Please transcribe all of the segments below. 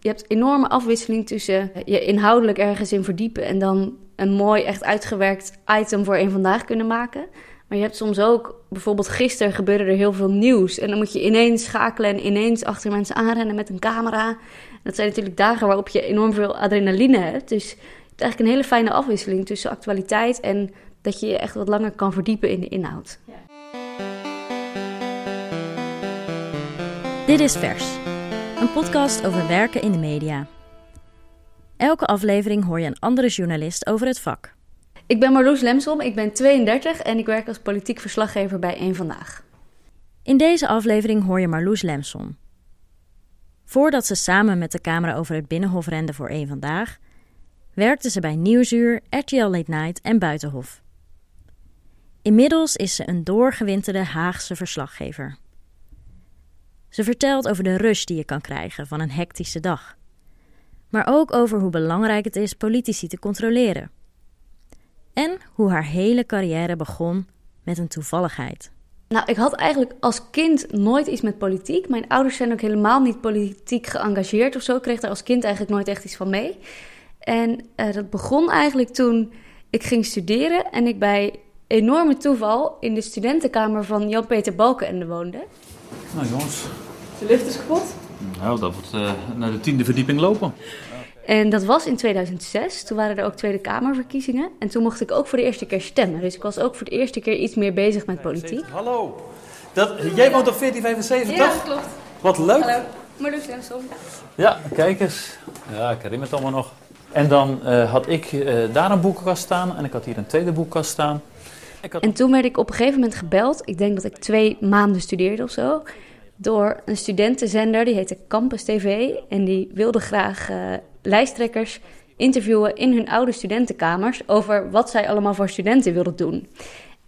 je hebt enorme afwisseling tussen je inhoudelijk ergens in verdiepen en dan een mooi, echt uitgewerkt item voor een vandaag kunnen maken. Maar je hebt soms ook, bijvoorbeeld gisteren gebeurde er heel veel nieuws. En dan moet je ineens schakelen en ineens achter mensen aanrennen met een camera. Dat zijn natuurlijk dagen waarop je enorm veel adrenaline hebt. Dus je hebt eigenlijk een hele fijne afwisseling tussen actualiteit en dat je je echt wat langer kan verdiepen in de inhoud. Dit is Vers, een podcast over werken in de media. Elke aflevering hoor je een andere journalist over het vak. Ik ben Marloes Lemsom, ik ben 32 en ik werk als politiek verslaggever bij Eén Vandaag. In deze aflevering hoor je Marloes Lemsom. Voordat ze samen met de camera over het Binnenhof rende voor Eén Vandaag, werkte ze bij Nieuwsuur, RTL Late Night en Buitenhof. Inmiddels is ze een doorgewinterde Haagse verslaggever. Ze vertelt over de rush die je kan krijgen van een hectische dag. Maar ook over hoe belangrijk het is politici te controleren. En hoe haar hele carrière begon met een toevalligheid. Nou, ik had eigenlijk als kind nooit iets met politiek. Mijn ouders zijn ook helemaal niet politiek geëngageerd of zo. Ik kreeg daar als kind eigenlijk nooit echt iets van mee. En uh, dat begon eigenlijk toen ik ging studeren en ik bij enorme toeval in de studentenkamer van Jan-Peter Balkenende woonde. Nou jongens. De lift is kapot? Nou, dat wordt uh, naar de tiende verdieping lopen. En dat was in 2006. Toen waren er ook Tweede Kamerverkiezingen. En toen mocht ik ook voor de eerste keer stemmen. Dus ik was ook voor de eerste keer iets meer bezig met politiek. Hallo. Dat, jij woont op 1475? Ja, dat klopt. Wat leuk. Hallo, Marloes Lemsom. Ja, kijk eens. Ja, ik herinner het allemaal nog. En dan uh, had ik uh, daar een boekenkast staan en ik had hier een tweede boekenkast staan. Had... En toen werd ik op een gegeven moment gebeld. Ik denk dat ik twee maanden studeerde of zo door een studentenzender, die heette Campus TV. En die wilde graag uh, lijsttrekkers interviewen in hun oude studentenkamers over wat zij allemaal voor studenten wilden doen.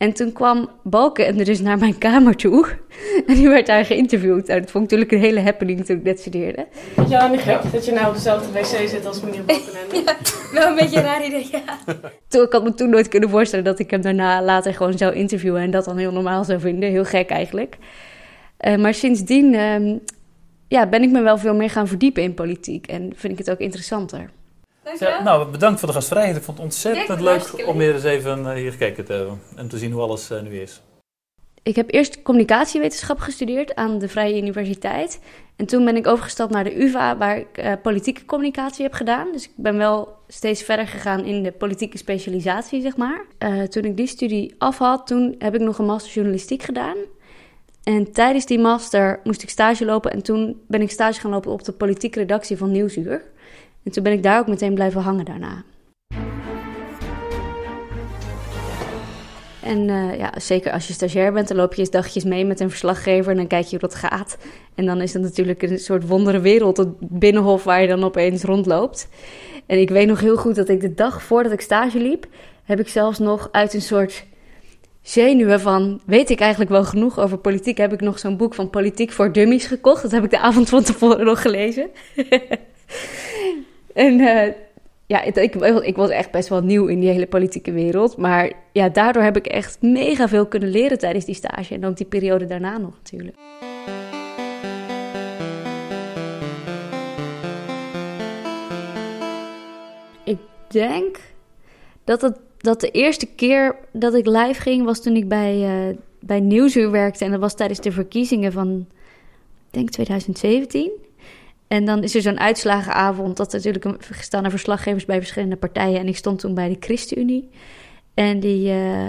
En toen kwam Balken en er dus naar mijn kamer toe. En die werd daar geïnterviewd. Nou, dat vond ik natuurlijk een hele happening toen ik net studeerde. Ja, niet gek dat je nou op dezelfde wc zit als meneer Balken. ja, wel een beetje een raar idee, ja. Toen, ik had me toen nooit kunnen voorstellen dat ik hem daarna later gewoon zou interviewen. En dat dan heel normaal zou vinden. Heel gek eigenlijk. Uh, maar sindsdien uh, ja, ben ik me wel veel meer gaan verdiepen in politiek en vind ik het ook interessanter. Ja, nou, bedankt voor de gastvrijheid. Ik vond het ontzettend leuk om weer eens even uh, hier gekeken te hebben en te zien hoe alles uh, nu is. Ik heb eerst communicatiewetenschap gestudeerd aan de Vrije Universiteit. En toen ben ik overgestapt naar de UvA, waar ik politieke communicatie heb gedaan. Dus ik ben wel steeds verder gegaan in de politieke specialisatie, zeg maar. toen ik die studie af had, toen heb ik nog een master journalistiek gedaan. En tijdens die master moest ik stage lopen en toen ben ik stage gaan lopen op de politieke redactie van Nieuwsuur. En toen ben ik daar ook meteen blijven hangen daarna. En uh, ja, zeker als je stagiair bent, dan loop je eens dagjes mee met een verslaggever en dan kijk je hoe dat gaat. En dan is het natuurlijk een soort wondere wereld, het binnenhof waar je dan opeens rondloopt. En ik weet nog heel goed dat ik de dag voordat ik stage liep, heb ik zelfs nog uit een soort zenuwen van... weet ik eigenlijk wel genoeg over politiek? Heb ik nog zo'n boek van Politiek voor Dummies gekocht. Dat heb ik de avond van tevoren nog gelezen. en uh, ja, ik, ik, was echt best wel nieuw in die hele politieke wereld. Maar ja, daardoor heb ik echt mega veel kunnen leren tijdens die stage. En ook die periode daarna nog natuurlijk. Ik denk dat het dat de eerste keer dat ik live ging was toen ik bij, uh, bij Nieuwsuur werkte. En dat was tijdens de verkiezingen van, denk 2017. En dan is er zo'n uitslagenavond. Dat natuurlijk staan er verslaggevers bij verschillende partijen. En ik stond toen bij de ChristenUnie. En die, uh,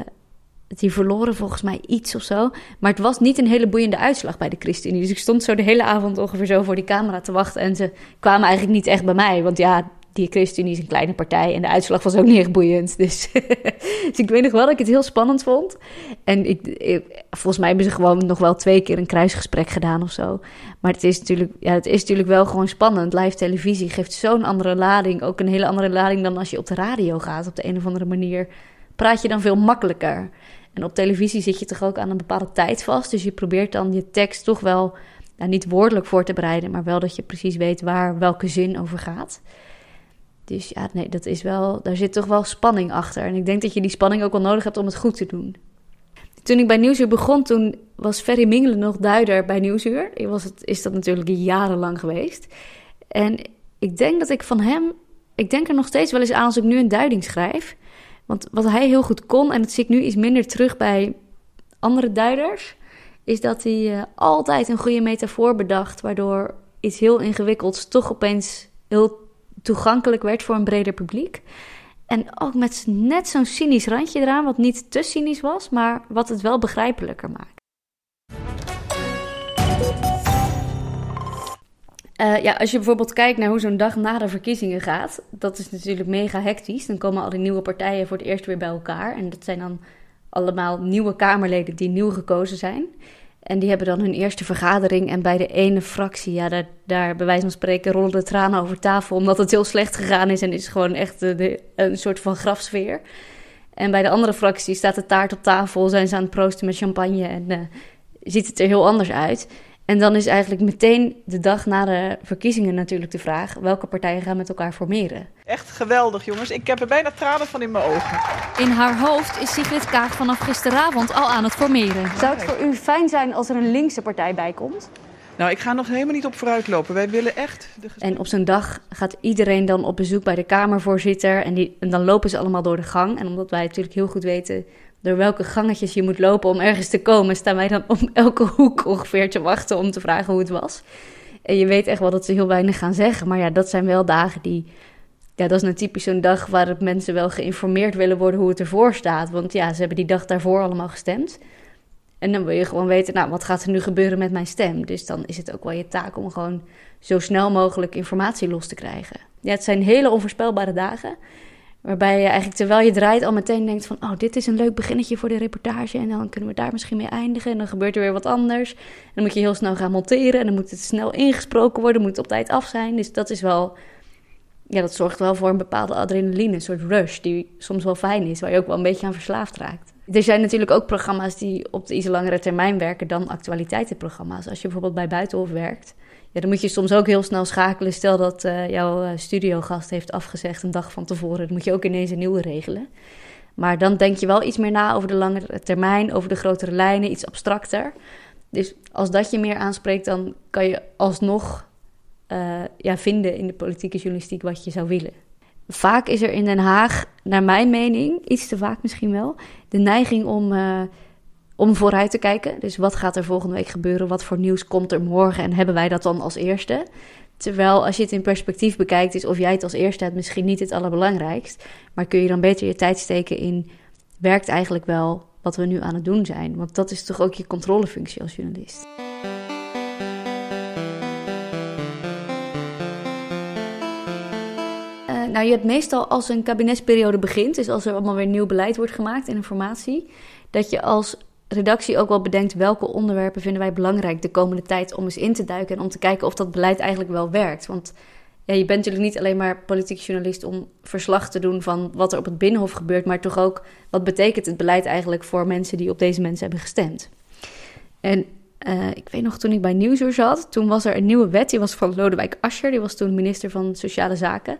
die verloren volgens mij iets of zo. Maar het was niet een hele boeiende uitslag bij de ChristenUnie. Dus ik stond zo de hele avond ongeveer zo voor die camera te wachten. En ze kwamen eigenlijk niet echt bij mij. Want ja, die ChristenUnie is een kleine partij en de uitslag was ook niet echt boeiend. Dus, dus ik weet nog wel dat ik het heel spannend vond. En ik, volgens mij hebben ze gewoon nog wel twee keer een kruisgesprek gedaan of zo. Maar het is natuurlijk, ja, het is natuurlijk wel gewoon spannend. Live televisie geeft zo'n andere lading. Ook een hele andere lading dan als je op de radio gaat. Op de een of andere manier praat je dan veel makkelijker. En op televisie zit je toch ook aan een bepaalde tijd vast. Dus je probeert dan je tekst toch wel nou, niet woordelijk voor te bereiden, maar wel dat je precies weet waar welke zin over gaat. Dus ja, nee, dat is wel, daar zit toch wel spanning achter. En ik denk dat je die spanning ook wel nodig hebt om het goed te doen. Toen ik bij Nieuwsuur begon, toen was Ferry Mingelen nog duider bij Nieuwsuur. Was het, is dat natuurlijk jarenlang geweest. En ik denk dat ik van hem, ik denk er nog steeds wel eens aan als ik nu een duiding schrijf. Want wat hij heel goed kon, en dat zie ik nu iets minder terug bij andere duiders, is dat hij uh, altijd een goede metafoor bedacht, waardoor iets heel ingewikkelds toch opeens heel toegankelijk werd voor een breder publiek. En ook met net zo'n cynisch randje eraan, wat niet te cynisch was, maar wat het wel begrijpelijker maakt. Uh, ja, als je bijvoorbeeld kijkt naar hoe zo'n dag na de verkiezingen gaat, dat is natuurlijk mega hectisch. Dan komen al die nieuwe partijen voor het eerst weer bij elkaar. En dat zijn dan allemaal nieuwe Kamerleden die nieuw gekozen zijn. En die hebben dan hun eerste vergadering. En bij de ene fractie, ja, daar, daar bij wijze van spreken rollen de tranen over tafel. Omdat het heel slecht gegaan is en is gewoon echt een soort van grafsfeer. En bij de andere fractie staat de taart op tafel, zijn ze aan het proosten met champagne en uh, ziet het er heel anders uit. En dan is eigenlijk meteen de dag na de verkiezingen natuurlijk de vraag: welke partijen gaan met elkaar formeren? Echt geweldig, jongens. Ik heb er bijna tranen van in mijn ogen. In haar hoofd is Sigrid Kaag vanaf gisteravond al aan het formeren. Zou het voor u fijn zijn als er een linkse partij bij komt? Nou, ik ga nog helemaal niet op vooruit lopen. Wij willen echt. De... En op zo'n dag gaat iedereen dan op bezoek bij de Kamervoorzitter. En, die, en dan lopen ze allemaal door de gang. En omdat wij natuurlijk heel goed weten door welke gangetjes je moet lopen om ergens te komen, staan wij dan om elke hoek ongeveer te wachten om te vragen hoe het was. En je weet echt wel dat ze heel weinig gaan zeggen. Maar ja, dat zijn wel dagen die. Ja, dat is nou typisch zo'n dag waarop mensen wel geïnformeerd willen worden hoe het ervoor staat. Want ja, ze hebben die dag daarvoor allemaal gestemd. En dan wil je gewoon weten, nou, wat gaat er nu gebeuren met mijn stem? Dus dan is het ook wel je taak om gewoon zo snel mogelijk informatie los te krijgen. Ja, het zijn hele onvoorspelbare dagen. Waarbij je eigenlijk terwijl je draait al meteen denkt van... oh, dit is een leuk beginnetje voor de reportage... en dan kunnen we daar misschien mee eindigen... en dan gebeurt er weer wat anders. En dan moet je heel snel gaan monteren... en dan moet het snel ingesproken worden... moet het op tijd af zijn. Dus dat is wel... ja, dat zorgt wel voor een bepaalde adrenaline... een soort rush die soms wel fijn is... waar je ook wel een beetje aan verslaafd raakt. Er zijn natuurlijk ook programma's die op de iets langere termijn werken... dan actualiteitenprogramma's. Als je bijvoorbeeld bij Buitenhof werkt dan moet je soms ook heel snel schakelen. Stel dat uh, jouw uh, studiogast heeft afgezegd een dag van tevoren. Dan moet je ook ineens een nieuwe regelen. Maar dan denk je wel iets meer na over de langere termijn, over de grotere lijnen, iets abstracter. Dus als dat je meer aanspreekt, dan kan je alsnog uh, ja, vinden in de politieke journalistiek wat je zou willen. Vaak is er in Den Haag, naar mijn mening, iets te vaak misschien wel, de neiging om om vooruit te kijken. Dus wat gaat er volgende week gebeuren? Wat voor nieuws komt er morgen? En hebben wij dat dan als eerste? Terwijl als je het in perspectief bekijkt, is of jij het als eerste hebt misschien niet het allerbelangrijkst. Maar kun je dan beter je tijd steken in, werkt eigenlijk wel wat we nu aan het doen zijn? Want dat is toch ook je controlefunctie als journalist. Uh, nou, je hebt meestal als een kabinetsperiode begint, dus als er allemaal weer nieuw beleid wordt gemaakt en informatie, dat je als redactie ook wel bedenkt welke onderwerpen vinden wij belangrijk de komende tijd om eens in te duiken en om te kijken of dat beleid eigenlijk wel werkt. Want je bent natuurlijk niet alleen maar politiek journalist om verslag te doen van wat er op het Binnenhof gebeurt, maar toch ook wat betekent het beleid eigenlijk voor mensen die op deze mensen hebben gestemd. En uh, ik weet nog, toen ik bij Nieuwsuur zat, toen was er een nieuwe wet, die was van Lodewijk Asscher, die was toen minister van Sociale Zaken.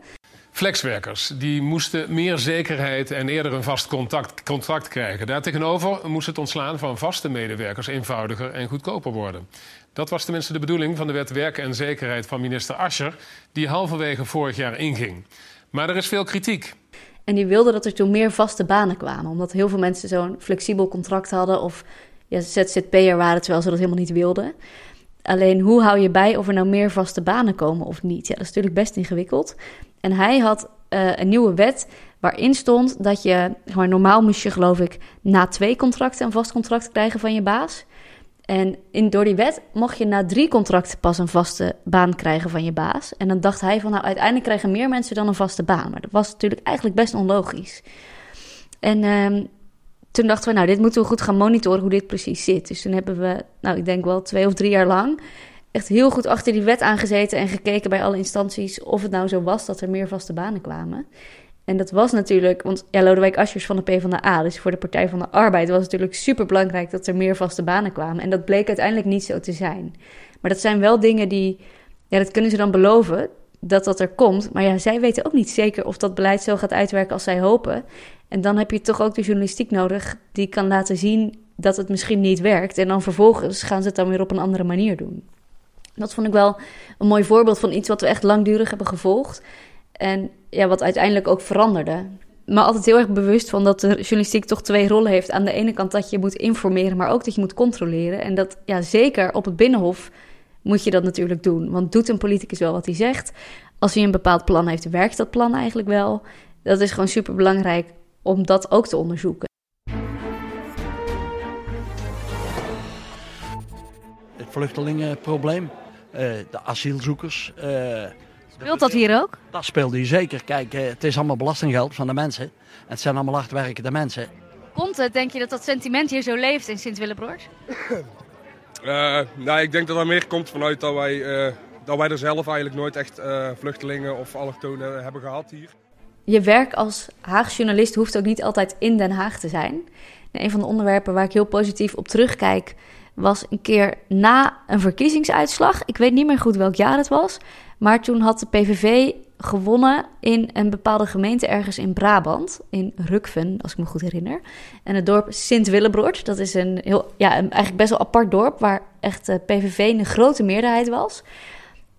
Flexwerkers die moesten meer zekerheid en eerder een vast contract krijgen. Daartegenover moest het ontslaan van vaste medewerkers eenvoudiger en goedkoper worden. Dat was tenminste de bedoeling van de wet Werken en Zekerheid van minister Ascher, die halverwege vorig jaar inging. Maar er is veel kritiek. En die wilde dat er toen meer vaste banen kwamen, omdat heel veel mensen zo'n flexibel contract hadden of ja, ZZP'er waren terwijl ze dat helemaal niet wilden. Alleen hoe hou je bij of er nou meer vaste banen komen of niet? Ja, dat is natuurlijk best ingewikkeld. En hij had uh, een nieuwe wet waarin stond dat je, gewoon normaal moest je geloof ik na twee contracten een vast contract krijgen van je baas. En in, door die wet mocht je na drie contracten pas een vaste baan krijgen van je baas. En dan dacht hij van nou uiteindelijk krijgen meer mensen dan een vaste baan. Maar dat was natuurlijk eigenlijk best onlogisch. En um, toen dachten we, nou, dit moeten we goed gaan monitoren hoe dit precies zit. Dus toen hebben we, nou, ik denk wel twee of drie jaar lang echt heel goed achter die wet aangezeten en gekeken bij alle instanties of het nou zo was dat er meer vaste banen kwamen. En dat was natuurlijk, want ja, Lodewijk Asscher van de PvdA, dus voor de Partij van de Arbeid, was natuurlijk super belangrijk dat er meer vaste banen kwamen. En dat bleek uiteindelijk niet zo te zijn. Maar dat zijn wel dingen die, ja, dat kunnen ze dan beloven dat dat er komt. Maar ja, zij weten ook niet zeker of dat beleid zo gaat uitwerken als zij hopen. En dan heb je toch ook de journalistiek nodig die kan laten zien dat het misschien niet werkt. En dan vervolgens gaan ze het dan weer op een andere manier doen. Dat vond ik wel een mooi voorbeeld van iets wat we echt langdurig hebben gevolgd. En ja, wat uiteindelijk ook veranderde. Maar altijd heel erg bewust van dat de journalistiek toch twee rollen heeft. Aan de ene kant dat je moet informeren, maar ook dat je moet controleren. En dat, ja, zeker op het Binnenhof moet je dat natuurlijk doen. Want doet een politicus wel wat hij zegt? Als hij een bepaald plan heeft, werkt dat plan eigenlijk wel? Dat is gewoon super belangrijk om dat ook te onderzoeken. Het vluchtelingenprobleem, uh, de asielzoekers. Uh, Speelt dat hier ook? Dat speelt hier zeker. Kijk, uh, het is allemaal belastinggeld van de mensen. En het zijn allemaal hardwerkende mensen. Komt het, denk je, dat dat sentiment hier zo leeft in Sint-Willebroord? nou, ik denk dat dat meer komt vanuit dat wij, dat wij er zelf eigenlijk nooit echt vluchtelingen of allochtonen hebben gehad hier je werk als Haagse journalist hoeft ook niet altijd in Den Haag te zijn. een van de onderwerpen waar ik heel positief op terugkijk was een keer na een verkiezingsuitslag. Ik weet niet meer goed welk jaar het was. Maar toen had de PVV gewonnen in een bepaalde gemeente ergens in Brabant. In Rukven, als ik me goed herinner. En het dorp Sint-Willebroord. Dat is een heel, ja, een eigenlijk best wel apart dorp... waar echt de PVV een grote meerderheid was.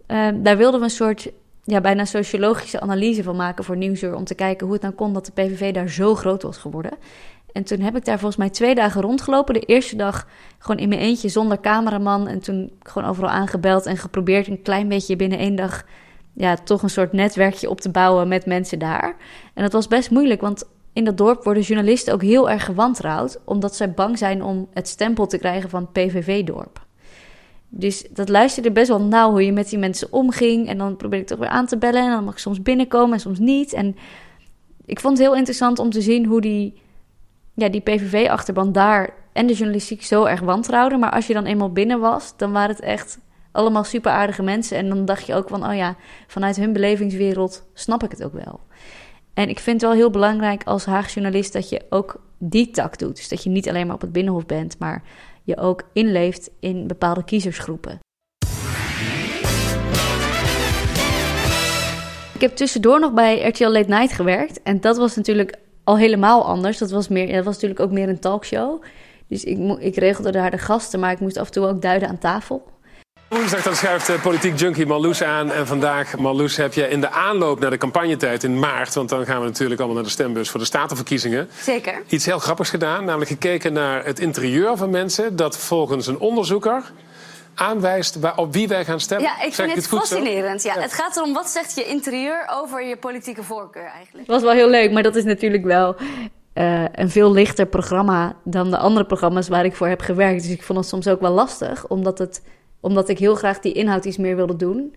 Uh, daar wilden we een soort ja, bijna sociologische analyse van maken voor Nieuwsuur... om te kijken hoe het nou kon dat de PVV daar zo groot was geworden. En toen heb ik daar volgens mij twee dagen rondgelopen. De eerste dag gewoon in mijn eentje zonder cameraman. En toen gewoon overal aangebeld en geprobeerd een klein beetje binnen één dag... ja, toch een soort netwerkje op te bouwen met mensen daar. En dat was best moeilijk, want in dat dorp worden journalisten ook heel erg gewantrouwd... omdat zij bang zijn om het stempel te krijgen van PVV-dorp. Dus dat luisterde best wel nauw hoe je met die mensen omging. En dan probeer ik toch weer aan te bellen. En dan mag ik soms binnenkomen en soms niet. En ik vond het heel interessant om te zien hoe die, ja, die PVV-achterban daar en de journalistiek zo erg wantrouwden. Maar als je dan eenmaal binnen was, dan waren het echt allemaal super aardige mensen. En dan dacht je ook van, oh ja, vanuit hun belevingswereld snap ik het ook wel. En ik vind het wel heel belangrijk als Haagse journalist dat je ook die tak doet. Dus dat je niet alleen maar op het Binnenhof bent, maar je ook inleeft in bepaalde kiezersgroepen. Ik heb tussendoor nog bij RTL Late Night gewerkt. En dat was natuurlijk al helemaal anders. Dat was, meer, dat was natuurlijk ook meer een talkshow. Dus ik, ik regelde daar de gasten, maar ik moest af en toe ook duiden aan tafel. Woensdag dan schuift uh, politiek junkie Marloes aan. En vandaag, Marloes, heb je in de aanloop naar de campagnetijd in maart... want dan gaan we natuurlijk allemaal naar de stembus voor de statenverkiezingen... Zeker. Iets heel grappigs gedaan, namelijk gekeken naar het interieur van mensen... dat volgens een onderzoeker aanwijst op wie wij gaan stemmen. Ja, ik vind het, fascinerend. Ja, Het gaat erom, wat zegt je interieur over je politieke voorkeur eigenlijk? Dat was wel heel leuk, maar dat is natuurlijk wel... Uh, een veel lichter programma dan de andere programma's waar ik voor heb gewerkt. Dus ik vond het soms ook wel lastig, omdat het omdat ik heel graag die inhoud iets meer wilde doen.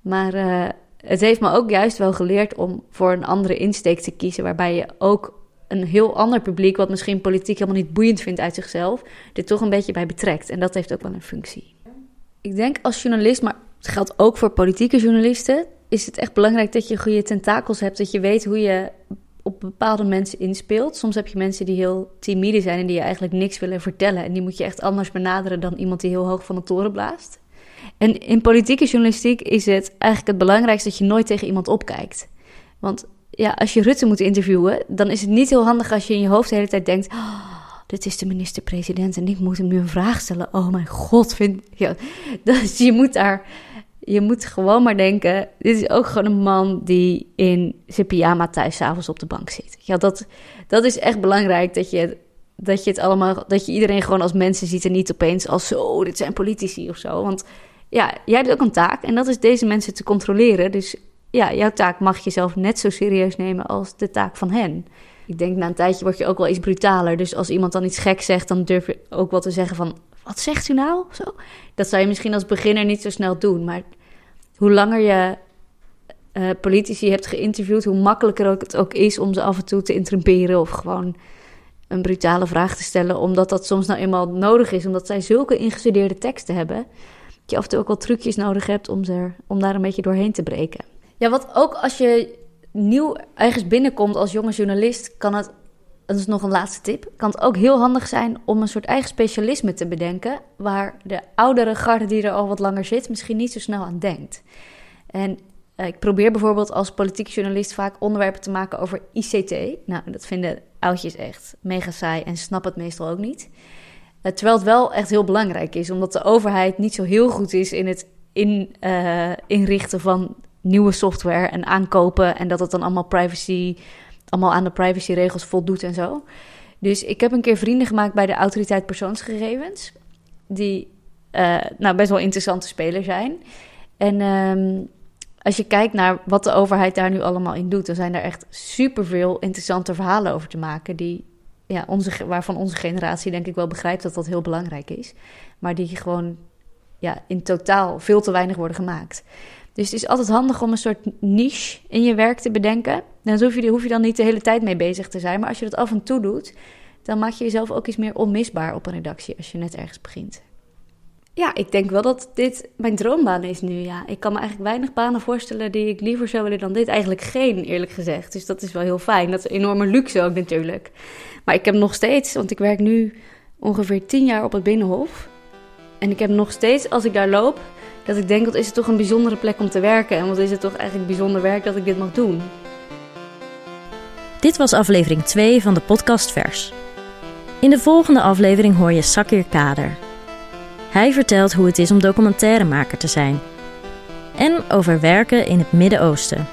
Maar uh, het heeft me ook juist wel geleerd om voor een andere insteek te kiezen. Waarbij je ook een heel ander publiek, wat misschien politiek helemaal niet boeiend vindt uit zichzelf, er toch een beetje bij betrekt. En dat heeft ook wel een functie. Ik denk als journalist, maar het geldt ook voor politieke journalisten, is het echt belangrijk dat je goede tentakels hebt. Dat je weet hoe je op bepaalde mensen inspeelt. Soms heb je mensen die heel timide zijn en die je eigenlijk niks willen vertellen. En die moet je echt anders benaderen dan iemand die heel hoog van de toren blaast. En in politieke journalistiek is het eigenlijk het belangrijkste dat je nooit tegen iemand opkijkt. Want ja, als je Rutte moet interviewen, dan is het niet heel handig als je in je hoofd de hele tijd denkt: oh, dit is de minister-president en ik moet hem nu een vraag stellen. Oh mijn god, vind ja, dus je moet daar je moet gewoon maar denken: dit is ook gewoon een man die in zijn pyjama thuis s'avonds op de bank zit. Ja, dat, dat is echt belangrijk dat je, dat je het allemaal, dat je iedereen gewoon als mensen ziet en niet opeens als zo, dit zijn politici of zo. Want ja, jij hebt ook een taak en dat is deze mensen te controleren. Dus ja, jouw taak mag je zelf net zo serieus nemen als de taak van hen. Ik denk na een tijdje word je ook wel iets brutaler. Dus als iemand dan iets gek zegt, dan durf je ook wel te zeggen van wat zegt u nou? Zo. Dat zou je misschien als beginner niet zo snel doen. Maar hoe langer je uh, politici hebt geïnterviewd, hoe makkelijker het ook is om ze af en toe te interrumperen of gewoon een brutale vraag te stellen, omdat dat soms nou eenmaal nodig is, omdat zij zulke ingestudeerde teksten hebben, dat je af en toe ook wel trucjes nodig hebt om, ze, om daar een beetje doorheen te breken. Ja, wat ook als je nieuw ergens binnenkomt als jonge journalist, kan het dat is nog een laatste tip, kan het ook heel handig zijn om een soort eigen specialisme te bedenken, waar de oudere garde die er al wat langer zit, misschien niet zo snel aan denkt. En uh, ik probeer bijvoorbeeld als politiek journalist vaak onderwerpen te maken over ICT. Nou, dat vinden oudjes echt mega saai en snappen het meestal ook niet. Uh, terwijl het wel echt heel belangrijk is, omdat de overheid niet zo heel goed is in het in, eh, inrichten van nieuwe software en aankopen. En dat het dan allemaal privacy, allemaal aan de privacyregels voldoet en zo. Dus ik heb een keer vrienden gemaakt bij de autoriteit persoonsgegevens. Die uh, nou, best wel interessante speler zijn. En ehm, als je kijkt naar wat de overheid daar nu allemaal in doet, dan zijn er echt superveel interessante verhalen over te maken. Die, ja, onze, waarvan onze generatie denk ik wel begrijpt dat dat heel belangrijk is. Maar die gewoon ja, in totaal veel te weinig worden gemaakt. Dus het is altijd handig om een soort niche in je werk te bedenken. Dan hoef je, hoef je dan niet de hele tijd mee bezig te zijn. Maar als je dat af en toe doet, dan maak je jezelf ook iets meer onmisbaar op een redactie als je net ergens begint. Ja, ik denk wel dat dit mijn droombaan is nu. Ja. Ik kan me eigenlijk weinig banen voorstellen die ik liever zou willen dan dit. Eigenlijk geen, eerlijk gezegd. Dus dat is wel heel fijn. Dat is een enorme luxe ook natuurlijk. Maar ik heb nog steeds, want ik werk nu ongeveer tien jaar op het Binnenhof. En ik heb nog steeds, als ik daar loop, dat ik denk, wat is het toch een bijzondere plek om te werken. En wat is het toch eigenlijk bijzonder werk dat ik dit mag doen. Dit was aflevering 2 van de podcast Vers. In de volgende aflevering hoor je Sakir Kader. Hij vertelt hoe het is om documentairemaker te zijn. En over werken in het Midden-Oosten.